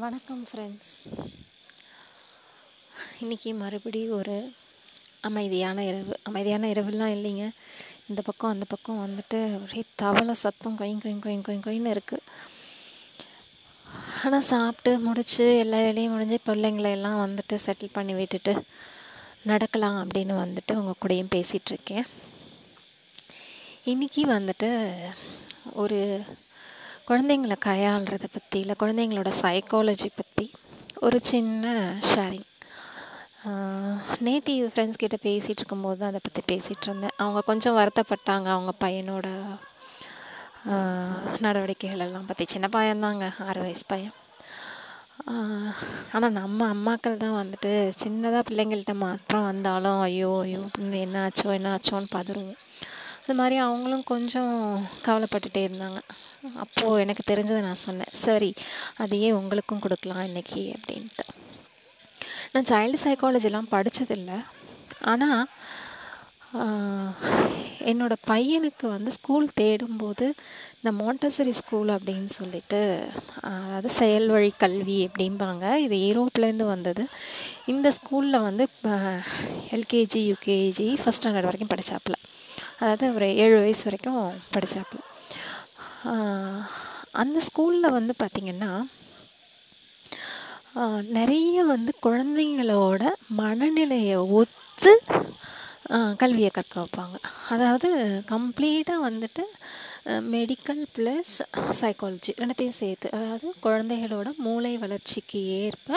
வணக்கம் ஃப்ரெண்ட்ஸ் இன்றைக்கி மறுபடியும் ஒரு அமைதியான இரவு. அமைதியான இரவுலாம் இல்லைங்க. இந்த பக்கம் அந்த பக்கம் வந்துட்டு ஒரே தவளை சத்தம் கொயின் கொயின் கொயின் கொயின் கொயின்னு இருக்குது ஆனால் சாப்பிட்டு முடித்து எல்லா வேலையும் முடிஞ்சு பிள்ளைங்களை எல்லாம் வந்துட்டு செட்டில் பண்ணி விட்டுட்டு நடக்கலாம் அப்படின்னு வந்துட்டு உங்கள் கூடயும் பேசிகிட்ருக்கேன் இன்றைக்கி வந்துட்டு ஒரு குழந்தைங்கள கையாளுறத பற்றி இல்லை குழந்தைங்களோட சைக்காலஜி பற்றி ஒரு சின்ன ஷேரிங் நேத்தி ஃப்ரெண்ட்ஸ் கிட்ட பேசிகிட்டு இருக்கும்போது தான் அதை பற்றி பேசிகிட்டு இருந்தேன். அவங்க கொஞ்சம் வருத்தப்பட்டாங்க அவங்க பையனோட நடவடிக்கைகள் எல்லாம் பற்றி சின்ன பையன்தாங்க ஆறு வயசு பையன். ஆனால் நம்ம அம்மாக்கள் தான் வந்துட்டு சின்னதாக பிள்ளைங்கள்ட்ட மாற்றம் வந்தாலும் ஐயோ ஐயோ என்ன ஆச்சோ என்ன ஆச்சோன்னு பதறுவோம். அது மாதிரி அவங்களும் கொஞ்சம் கவலைப்பட்டுட்டே இருந்தாங்க. அப்போது எனக்கு தெரிஞ்சதை நான் சொன்னேன். சரி அதையே உங்களுக்கும் கொடுக்கலாம் இன்றைக்கி அப்படின்ட்டு. நான் சைல்டு சைக்காலஜிலாம் படித்ததில்லை ஆனால் என்னோடய பையனுக்கு வந்து ஸ்கூல் தேடும்போது இந்த மோண்டசரி ஸ்கூல் அப்படின்னு சொல்லிட்டு அதாவது செயல் வழி கல்வி அப்படிம்பாங்க. இது ஈரோப்லேருந்து வந்தது. இந்த ஸ்கூலில் வந்து எல்கேஜி யூகேஜி ஃபஸ்ட் ஸ்டாண்டர்ட் வரைக்கும் படித்தாப்புல அதாவது ஒரு ஏழு வயசு வரைக்கும் படித்தாப்புல அந்த ஸ்கூலில் வந்து பார்த்திங்கன்னா நிறைய வந்து குழந்தைங்களோட மனநிலையை ஒத்து கல்வியை கற்க வைப்பாங்க. அதாவது கம்ப்ளீட்டாக வந்துட்டு மெடிக்கல் ப்ளஸ் சைக்காலஜி ரெண்டத்தையும் சேர்த்து அதாவது குழந்தைகளோட மூளை வளர்ச்சிக்கு ஏற்ப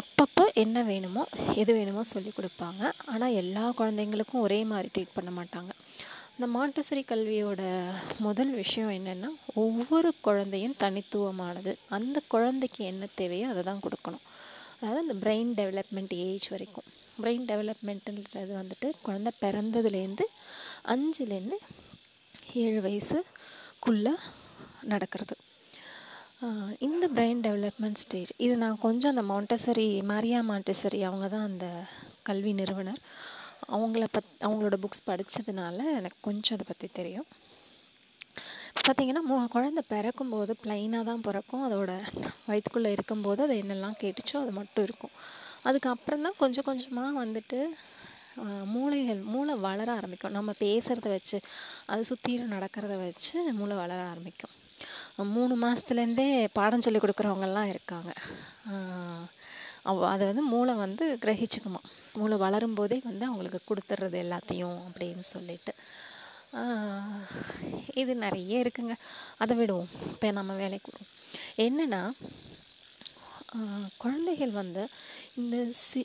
அப்பப்போ என்ன வேணுமோ எது வேணுமோ சொல்லி கொடுப்பாங்க. ஆனால் எல்லா குழந்தைங்களுக்கும் ஒரே மாதிரி ட்ரீட் பண்ண மாட்டாங்க. இந்த மாண்டசரி கல்வியோட முதல் விஷயம் என்னென்னா ஒவ்வொரு குழந்தையும் தனித்துவமானது. அந்த குழந்தைக்கு என்ன தேவையோ அதை தான் கொடுக்கணும். அதாவது அந்த பிரெயின் டெவலப்மெண்ட் ஏஜ் வரைக்கும். பிரெயின் டெவலப்மெண்ட்டுன்றது வந்துட்டு குழந்த பிறந்ததுலேருந்து அஞ்சுலேருந்து ஏழு வயசுக்குள்ளே நடக்கிறது. இந்த பிரெயின் டெவலப்மெண்ட் ஸ்டேஜ் இது நான் கொஞ்சம் அந்த மாண்டசரி மாரியா மாண்டசரி அவங்க தான் அந்த கல்வி நிறுவனர். அவங்கள பத் அவங்களோட புக்ஸ் படித்ததுனால எனக்கு கொஞ்சம் அதை பற்றி தெரியும். பார்த்திங்கன்னா மோ குழந்த பிறக்கும்போது ப்ளைனாக தான் பிறக்கும். அதோட வயிற்றுக்குள்ளே இருக்கும்போது அது என்னெல்லாம் கேட்டுச்சோ அது மட்டும் இருக்கும். அதுக்கப்புறம் தான் கொஞ்சம் கொஞ்சமாக வந்துட்டு மூளைகள் மூளை வளர ஆரம்பிக்கும். நம்ம பேசுகிறத வச்சு அது சுற்றிலும் நடக்கிறத வச்சு மூளை வளர ஆரம்பிக்கும். மூணு மாதத்துலேருந்தே பாடம் சொல்லி கொடுக்குறவங்கெல்லாம் இருக்காங்க. அதை வந்து மூளை வந்து கிரகிச்சுக்குமா. மூளை வளரும்போதே வந்து அவங்களுக்கு கொடுத்துட்றது எல்லாத்தையும் அப்படின்னு சொல்லிட்டு. இது நிறைய இருக்குங்க. அதை விடுவோம். இப்போ நம்ம வேலைக்கு விடுவோம் என்னென்னா குழந்தைகள் வந்து இந்த சி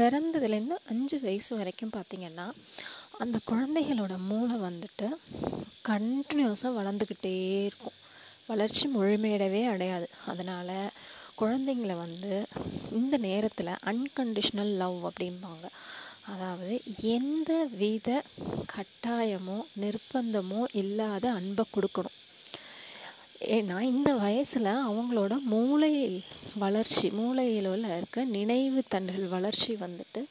பிறந்ததுலேருந்து அஞ்சு வயசு வரைக்கும் பார்த்திங்கன்னா அந்த குழந்தைகளோட மூளை வந்துட்டு கண்டினியூஸாக வளர்ந்துக்கிட்டே இருக்கும். வளர்ச்சி முழுமையடவே அடையாது. அதனால் குழந்தைங்கள வந்து இந்த நேரத்தில் அன்கண்டிஷ்னல் லவ் அப்படிம்பாங்க. அதாவது எந்த வித கட்டாயமோ நிர்பந்தமோ இல்லாத அன்பை கொடுக்கணும். ஏன்னா இந்த வயசில் அவங்களோட மூளையில் வளர்ச்சி மூளையில் இருக்க நினைவு தண்டல் வளர்ச்சி வந்துட்டு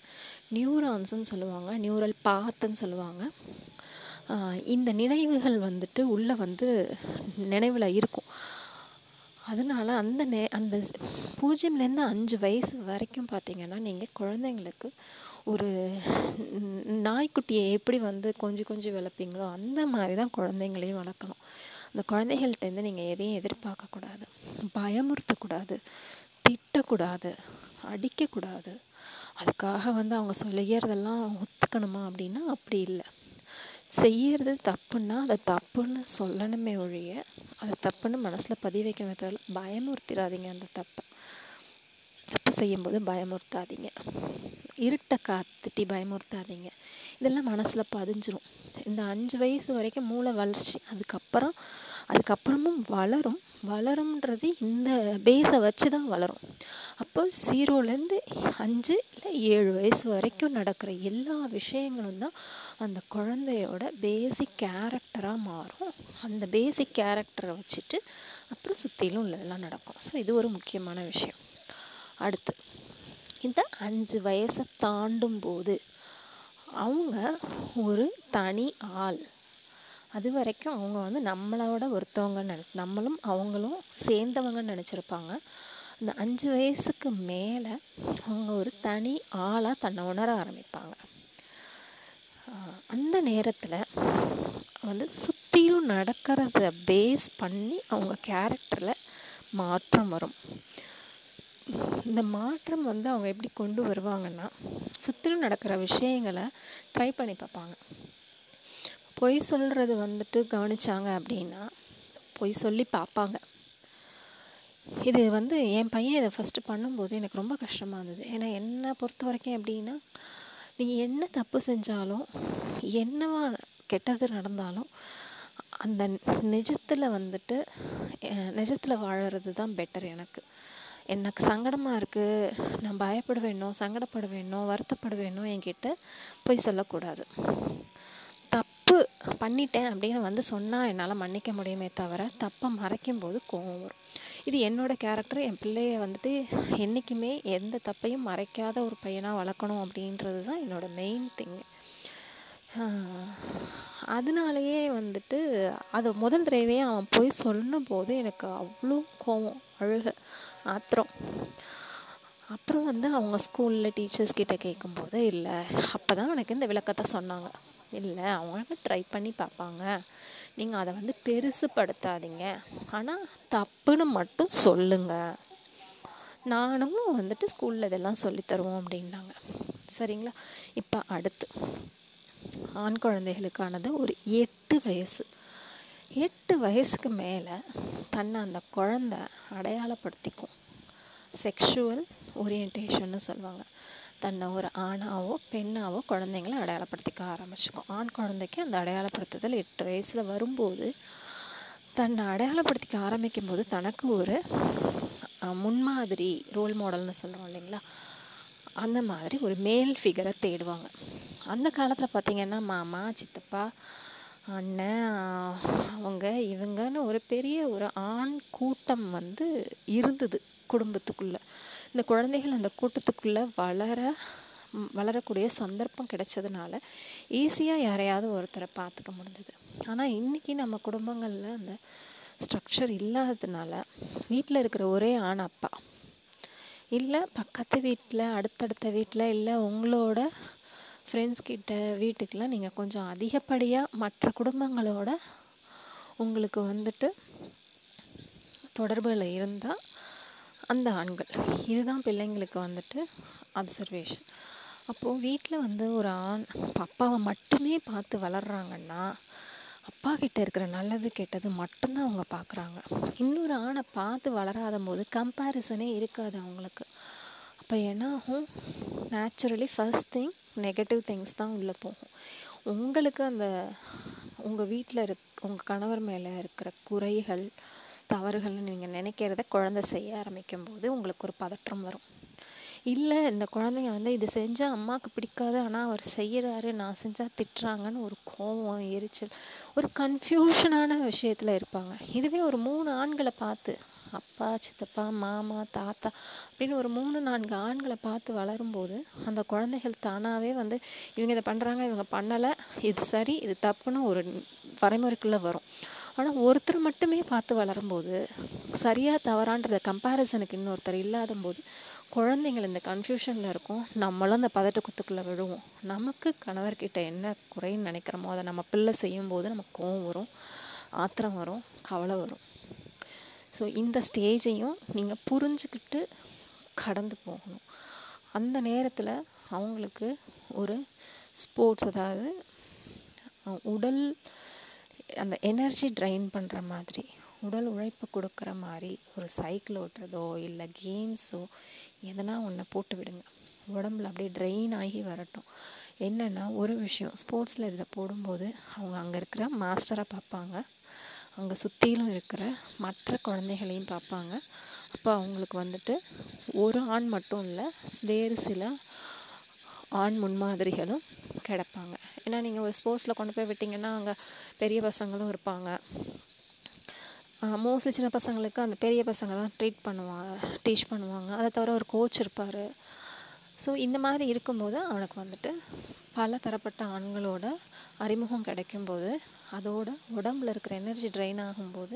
நியூரான்ஸ்ன்னு சொல்லுவாங்க நியூரல் பாத்துன்னு சொல்லுவாங்க. இந்த நினைவுகள் வந்துட்டு உள்ளே வந்து நினைவில் இருக்கும். அதனால் அந்த நே அந்த பூஜ்ஜியம்லேருந்து அஞ்சு வயசு வரைக்கும் பார்த்திங்கன்னா நீங்கள் குழந்தைங்களுக்கு ஒரு நாய்க்குட்டியை எப்படி வந்து கொஞ்சம் கொஞ்சம் வளர்ப்பீங்களோ அந்த மாதிரி தான் குழந்தைங்களையும் வளர்க்கணும். அந்த குழந்தைகள்கிட்டேருந்து நீங்கள் எதையும் எதிர்பார்க்கக்கூடாது பயமுறுத்தக்கூடாது. திட்டக்கூடாது. அடிக்கக்கூடாது. அதுக்காக வந்து அவங்க சொல்லிக்கிறதெல்லாம் ஒத்துக்கணுமா அப்படின்னா அப்படி இல்லை. செய்யறது தப்புன்னா அதை தப்புன்னு சொல்லணுமே ஒழிய அதை தப்புன்னு மனசில் பதிய வைக்கணுமே தவிர பயமுறுத்திடாதீங்க அந்த தப்பை. தப்பு செய்யும்போது பயமுறுத்தாதீங்க. இருட்டை காத்துட்டி பயமுறுத்தாதீங்க. இதெல்லாம் மனசில் பதிஞ்சிரும். இந்த அஞ்சு வயசு வரைக்கும் மூளை வளர்ச்சி. அதுக்கப்புறம் அதுக்கப்புறமும் வளரும். வளரும்ன்றது இந்த பேஸை வச்சு தான் வளரும். அப்போ ஜீரோலேருந்து அஞ்சு இல்லை ஏழு வயசு வரைக்கும் நடக்கிற எல்லா விஷயங்களும் தான் அந்த குழந்தையோட பேசிக் கேரக்டராக மாறும். அந்த பேசிக் கேரக்டரை வச்சுட்டு அப்புறம் சுற்றிலும் உள்ளதெல்லாம் நடக்கும். ஸோ இது ஒரு முக்கியமான விஷயம். அடுத்து. இந்த அஞ்சு வயசை தாண்டும் போது அவங்க ஒரு தனி ஆள். அது வரைக்கும் அவங்க வந்து நம்மளோட ஒருத்தவங்கன்னு நினச்சி நம்மளும் அவங்களும் சேர்ந்தவங்கன்னு நினச்சிருப்பாங்க. இந்த அஞ்சு வயசுக்கு மேலே அவங்க ஒரு தனி ஆளாக தன்னை உணர ஆரம்பிப்பாங்க. அந்த நேரத்தில் வந்து சுற்றிலும் நடக்கிறத பேஸ் பண்ணி அவங்க கேரக்டரில் மாற்றம் வரும். இந்த மாற்றம் வந்து அவங்க எப்படி கொண்டு வருவாங்கன்னா சுற்றிலும் நடக்கிற விஷயங்களை ட்ரை பண்ணி பார்ப்பாங்க. பொய் சொல்கிறது வந்துட்டு கவனிச்சாங்க அப்படின்னா பொய் சொல்லி பார்ப்பாங்க. இது வந்து என் பையன் இதை ஃபஸ்ட்டு பண்ணும்போது எனக்கு ரொம்ப கஷ்டமாக இருந்தது. ஏன்னா என்னை பொறுத்த வரைக்கும் எப்படின்னா நீங்கள் என்ன தப்பு செஞ்சாலும் என்னவா கெட்டது நடந்தாலும் அந்த நிஜத்தில் வந்துட்டு நிஜத்தில் வாழறது தான் பெட்டர் எனக்கு. எனக்கு சங்கடமாக இருக்குது நான் பயப்பட வேணும் சங்கடப்பட வேணும் வருத்தப்பட வேணும் என்கிட்ட போய் சொல்லக்கூடாது. தப்பு பண்ணிட்டேன் அப்படின்னு வந்து சொன்னால் என்னால் மன்னிக்க முடியுமே தவிர தப்பை மறைக்கும் போது கோவம் வரும். இது என்னோடய கேரக்டர் என் பிள்ளைய வந்துட்டு என்றைக்குமே எந்த தப்பையும் மறைக்காத ஒரு பையனாக வளர்க்கணும் அப்படின்றது தான் என்னோடய மெயின் திங்கு அதனாலேயே வந்துட்டு அதை முதல் தடவையே அவன் போய் சொன்னும் போது எனக்கு அவ்வளோ கோவம் அழுக ஆத்திரம். அப்புறம் வந்து அவங்க ஸ்கூலில் டீச்சர்ஸ் கிட்ட கேட்கும்போது இல்லை அப்போ தான் எனக்கு இந்த விளக்கத்தை சொன்னாங்க. இல்லை அவங்க ட்ரை பண்ணி பார்ப்பாங்க. நீங்கள் அதை வந்து பெருசுப்படுத்தாதீங்க. ஆனால் தப்புன்னு மட்டும் சொல்லுங்கள் நானும் வந்துட்டு ஸ்கூலில் இதெல்லாம் சொல்லித்தருவோம் அப்படின்னாங்க. சரிங்களா? இப்போ அடுத்து. ஆண் குழந்தைகளுக்கானது ஒரு எட்டு வயசு. எட்டு வயசுக்கு மேலே தன்னை அந்த குழந்த அடையாளப்படுத்திக்கும். செக்ஷுவல் ஓரியன்டேஷன்னு சொல்லுவாங்க. தன்னை ஒரு ஆணாவோ பெண்ணாவோ குழந்தைங்கள அடையாளப்படுத்திக்க ஆரம்பிச்சுக்கும். ஆண் குழந்தைக்கு அந்த அடையாளப்படுத்துதல் எட்டு வயசில் வரும்போது தன்னை அடையாளப்படுத்திக்க ஆரம்பிக்கும் போது தனக்கு ஒரு முன்மாதிரி ரோல் மாடல்னு சொல்கிறோம் இல்லைங்களா? அந்த மாதிரி ஒரு மேல் ஃபிகரை தேடுவாங்க. அந்த காலத்தில் பார்த்திங்கன்னா மாமா சித்தப்பா அண்ணன் அவங்க இவங்கன்னு ஒரு பெரிய ஒரு ஆண் கூட்டம் வந்து இருந்தது குடும்பத்துக்குள்ளே. இந்த குழந்தைகள் அந்த கூட்டத்துக்குள்ளே வளர வளரக்கூடிய சந்தர்ப்பம் கிடைச்சதுனால ஈஸியாக யாரையாவது ஒருத்தரை பார்த்துக்க முடிஞ்சுது. ஆனால் இன்றைக்கி நம்ம குடும்பங்களில் அந்த ஸ்ட்ரக்சர் இல்லாததுனால வீட்டில் இருக்கிற ஒரே ஆண் அப்பா. இல்லை பக்கத்து வீட்டில் அடுத்தடுத்த வீட்டில் இல்லை உங்களோட ஃப்ரெண்ட்ஸ் கிட்ட வீட்டுக்கெலாம் நீங்கள் கொஞ்சம் அதிகப்படியாக மற்ற குடும்பங்களோட உங்களுக்கு வந்துட்டு தொடர்பில் இருந்தால் அந்த ஆண்கள். இதுதான் பிள்ளைங்களுக்கு வந்துட்டு அப்சர்வேஷன் அப்போது வீட்டில் வந்து ஒரு ஆண் அப்பாவை மட்டுமே பார்த்து வளர்கிறாங்கன்னா அப்பா கிட்ட இருக்கிற நல்லது கெட்டது மட்டும்தான் அவங்க பார்க்குறாங்க. இன்னொரு ஆணை பார்த்து வளராத போது கம்பேரிசனே இருக்காது அவங்களுக்கு. அப்போ என்ன ஆகும் naturally first thing negative things தான் உள்ளே போகும். உங்களுக்கு அந்த உங்கள் வீட்டில் இருக் உங்கள் கணவர் மேலே இருக்கிற குறைகள் தவறுகள்னு நீங்கள் நினைக்கிறத குழந்தை செய்ய ஆரம்பிக்கும் போது உங்களுக்கு ஒரு பதற்றம் வரும். இல்லை இந்த குழந்தைங்க வந்து இது செஞ்சால் அம்மாவுக்கு பிடிக்காது ஆனால் அவர் செய்கிறாரு நான் செஞ்சால் திட்டுறாங்கன்னு ஒரு கோவம் எரிச்சல் ஒரு கன்ஃபியூஷனான விஷயத்தில் இருப்பாங்க. இதுவே ஒரு மூணு ஆண்களை பார்த்து அப்பா சித்தப்பா மாமா தாத்தா அப்படின்னு ஒரு மூணு நான்கு ஆண்களை பார்த்து வளரும்போது அந்த குழந்தைகள் தானாகவே வந்து இவங்க இதை பண்ணுறாங்க இவங்க பண்ணலை இது சரி இது தப்புன்னு ஒரு வரைமுறைக்குள்ளே வரும். ஆனால் ஒருத்தர் மட்டுமே பார்த்து வளரும்போது சரியாக தவறான்றத கம்பேரிசனுக்கு இன்னொருத்தர் இல்லாத போது குழந்தைங்கள் இந்த கன்ஃபியூஷனில் இருக்கும் நம்மளும் அந்த பதட்டக்குத்துக்குள்ளே விழுவோம். நமக்கு கணவர்கிட்ட என்ன குறைன்னு நினைக்கிறோமோ அதை நம்ம பிள்ளை செய்யும்போது நமக்கு கோவம் வரும் ஆத்திரம் வரும் கவலை வரும். ஸோ இந்த ஸ்டேஜையும் நீங்கள் புரிஞ்சுக்கிட்டு கடந்து போகணும். அந்த நேரத்தில் அவங்களுக்கு ஒரு ஸ்போர்ட்ஸ் அதாவது உடல் அந்த எனர்ஜி ட்ரைன் பண்ணுற மாதிரி உடல் உழைப்பு கொடுக்குற மாதிரி ஒரு சைக்கிள் ஓட்டுறதோ இல்லை கேம்ஸோ எதனா ஒன்று போட்டு விடுங்க. உடம்புல அப்படியே ட்ரெயின் ஆகி வரட்டும். என்னென்னா ஒரு விஷயம் ஸ்போர்ட்ஸில் இதில் போடும்போது அவங்க அங்கே இருக்கிற மாஸ்டரை பார்ப்பாங்க. அங்கே சுற்றிலும் இருக்கிற மற்ற குழந்தைகளையும் பார்ப்பாங்க. அப்போ அவங்களுக்கு வந்துட்டு ஒரு ஆண் மட்டும் இல்லை வேறு சில ஆண் முன்மாதிரிகளும் கிடப்பாங்க. ஏன்னா நீங்கள் ஒரு ஸ்போர்ட்ஸில் கொண்டு போய் விட்டிங்கன்னா அங்கே பெரிய பசங்களும் இருப்பாங்க. மோஸ்ட்லி சின்ன பசங்களுக்கு அந்த பெரிய பசங்க தான் ட்ரீட் பண்ணுவாங்க டீச் பண்ணுவாங்க. அதை தவிர ஒரு கோச் இருப்பார். ஸோ இந்த மாதிரி இருக்கும்போது அவனுக்கு வந்துட்டு பல தரப்பட்ட ஆண்களோட அறிமுகம் கிடைக்கும்போது அதோட உடம்புல இருக்கிற எனர்ஜி ட்ரெயின் ஆகும்போது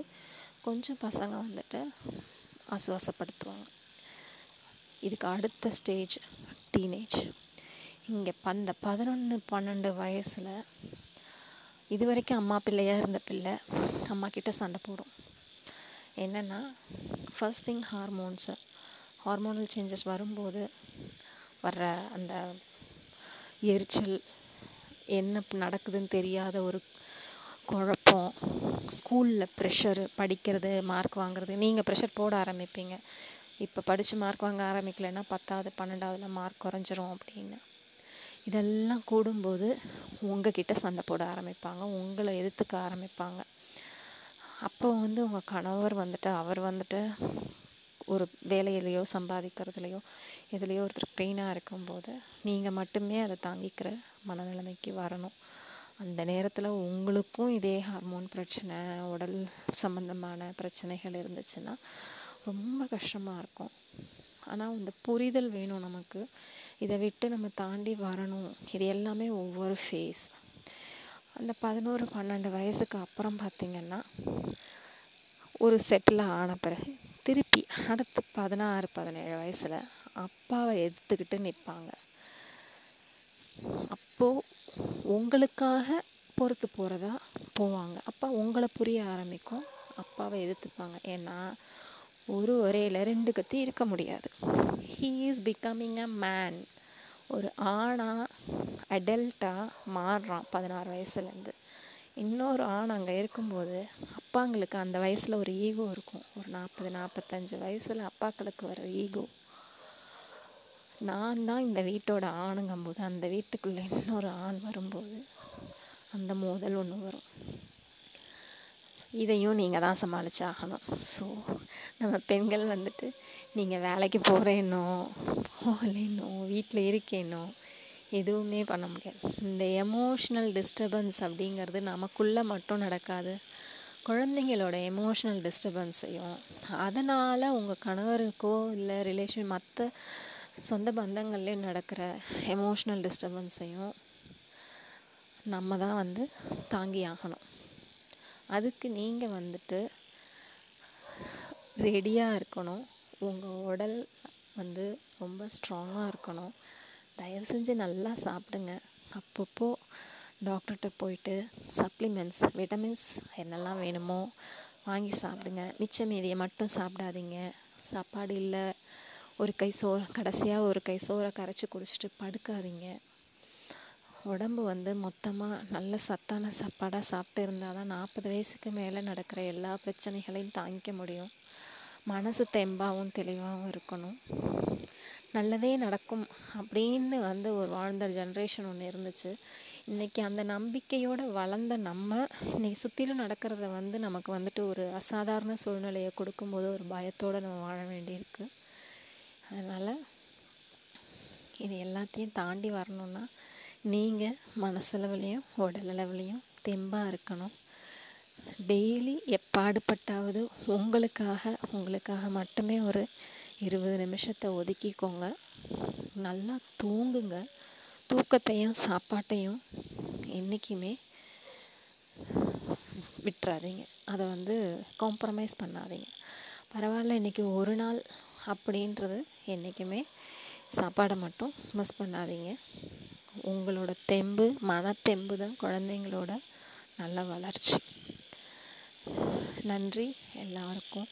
கொஞ்சம் பசங்க வந்துட்டு ஆசுவாசப்படுத்துவாங்க. இதுக்கு அடுத்த ஸ்டேஜ் டீனேஜ் இங்கே அந்த பதினொன்று பன்னெண்டு வயசில் இது வரைக்கும் அம்மா பிள்ளையாக இருந்த பிள்ளை அம்மா கிட்ட சண்டை போடும். என்னென்னா first thing hormones hormonal changes வரும்போது வர்ற அந்த எரிச்சல் என்ன நடக்குதுன்னு தெரியாத ஒரு குழப்பம். ஸ்கூலில் ப்ரெஷரு படிக்கிறது மார்க் வாங்குறது. நீங்கள் ப்ரெஷர் போட ஆரம்பிப்பீங்க. இப்போ படித்து மார்க் வாங்க ஆரம்பிக்கலைன்னா பத்தாவது பன்னெண்டாவதுல மார்க் குறைஞ்சிரும் அப்படின்னு. இதெல்லாம் கூடும்போது உங்ககிட்ட சண்டை போட ஆரம்பிப்பாங்க. உங்களை எதிர்த்துக்க ஆரம்பிப்பாங்க. அப்போ வந்து உங்கள் கணவர் வந்துட்டு அவர் வந்துட்டு ஒரு வேலையிலையோ சம்பாதிக்கிறதுலையோ எதுலேயோ ஒருத்தர் பெயினாக இருக்கும்போது நீங்கள் மட்டுமே அதை தாங்கிக்கிற மனநிலைமைக்கு வரணும். அந்த நேரத்தில் உங்களுக்கும் இதே ஹார்மோன் பிரச்சனை உடல் சம்மந்தமான பிரச்சனைகள் இருந்துச்சுன்னா ரொம்ப கஷ்டமாக இருக்கும். ஆனால் இந்த புரிதல் வேணும் நமக்கு. இதை விட்டு நம்ம தாண்டி வரணும். இது எல்லாமே ஒவ்வொரு ஃபேஸ் அந்த பதினோரு பன்னெண்டு வயசுக்கு அப்புறம் பார்த்திங்கன்னா ஒரு செட்டில் ஆன பிறகு திருப்பி அடுத்து பதினாறு பதினேழு வயசில் அப்பாவை எதிர்த்துக்கிட்டு நிற்பாங்க அப்போது உங்களுக்காக பொறுத்து போகிறதா போவாங்க. அப்பா உங்களை புரிய ஆரம்பிக்கும். அப்பாவை எதிர்த்துப்பாங்க. ஏன்னா ஒரு ஒரேல ரெண்டு கத்தி இருக்க முடியாது. He is becoming a man ஒரு ஆணாக அடல்ட்டாக மாறுறான் பதினாறு வயசுலேருந்து இன்னொரு ஆண் அங்கே இருக்கும்போது அப்பாங்களுக்கு அந்த வயசில் ஒரு ஈகோ இருக்கும். ஒரு நாற்பது நாற்பத்தஞ்சு வயசில் அப்பாக்களுக்கு வர ஈகோ. நான் தான் இந்த வீட்டோட ஆணுங்கும்போது அந்த வீட்டுக்குள்ளே இன்னொரு ஆண் வரும்போது அந்த மோதல் ஒன்று வரும். இதையும் நீங்கள் தான் சமாளிச்சாகணும் ஸோ நம்ம பெண்கள் வந்துட்டு நீங்கள் வேலைக்கு போகிறேனோ போகலேனோ வீட்டில் இருக்கேனோ எதுவுமே பண்ண முடியாது. இந்த எமோஷ்னல் டிஸ்டர்பன்ஸ் அப்படிங்கிறது நமக்குள்ளே மட்டும் நடக்காது. குழந்தைங்களோட எமோஷ்னல் டிஸ்டர்பன்ஸையும் அதனால் உங்கள் கணவருக்கோ இல்லை ரிலேஷன் மற்ற சொந்த பந்தங்கள்லேயும் நடக்கிற எமோஷ்னல் டிஸ்டர்பன்ஸையும் நம்ம தான் வந்து தாங்கி ஆகணும். அதுக்கு நீங்கள் வந்துட்டு ரெடியாக இருக்கணும். உங்கள் உடல் வந்து ரொம்ப ஸ்ட்ராங்காக இருக்கணும். தயவு செஞ்சு நல்லா சாப்பிடுங்க. அப்பப்போ டாக்டர்கிட்ட போயிட்டு சப்ளிமெண்ட்ஸ் விட்டமின்ஸ் என்னெல்லாம் வேணுமோ வாங்கி சாப்பிடுங்க. மிச்ச மீதியை மட்டும் சாப்பிடாதீங்க. சாப்பாடு இல்லை. ஒரு கை சோறு கடைசியாக ஒரு கை சோறை கரைச்சி குடிச்சிட்டு படுக்காதீங்க. உடம்பு வந்து மொத்தமாக நல்ல சத்தான சாப்பாடாக சாப்பிட்டு இருந்தால் தான் நாற்பது வயசுக்கு மேலே நடக்கிற எல்லா பிரச்சனைகளையும் தாங்கிக்க முடியும். மனசு தெம்பாகவும் தெளிவாகவும் இருக்கணும். நல்லதே நடக்கும் அப்படின்னு வந்து ஒரு வாழ்ந்த ஜென்ரேஷன் ஒன்று இருந்துச்சு. இன்றைக்கி அந்த நம்பிக்கையோடு வளர்ந்த நம்ம இன்றைக்கி சுற்றிலும் நடக்கிறத வந்து நமக்கு வந்துட்டு ஒரு அசாதாரண சூழ்நிலையை கொடுக்கும்போது ஒரு பயத்தோடு நம்ம வாழ வேண்டியிருக்கு. அதனால் இது எல்லாத்தையும் தாண்டி வரணும்னா நீங்கள் மனசளவுலேயும் உடலளவுலேயும் தெம்பாக இருக்கணும். டெய்லி எப்பாடுபட்டாவது உங்களுக்காக உங்களுக்காக மட்டுமே ஒரு இருபது நிமிஷத்தை ஒதுக்கிக்கோங்க. நல்லா தூங்குங்க. தூக்கத்தையும் சாப்பாட்டையும் என்றைக்குமே விட்டுறாதீங்க. அதை வந்து காம்ப்ரமைஸ் பண்ணாதீங்க. பரவாயில்ல இன்றைக்கி ஒரு நாள் அப்படின்றது என்றைக்குமே சாப்பாடை மட்டும் மிஸ் பண்ணாதீங்க. உங்களோட தெம்பு மனத்தெம்பு தான் குழந்தைங்களோட நல்ல வளர்ச்சி. நன்றி எல்லாருக்கும்.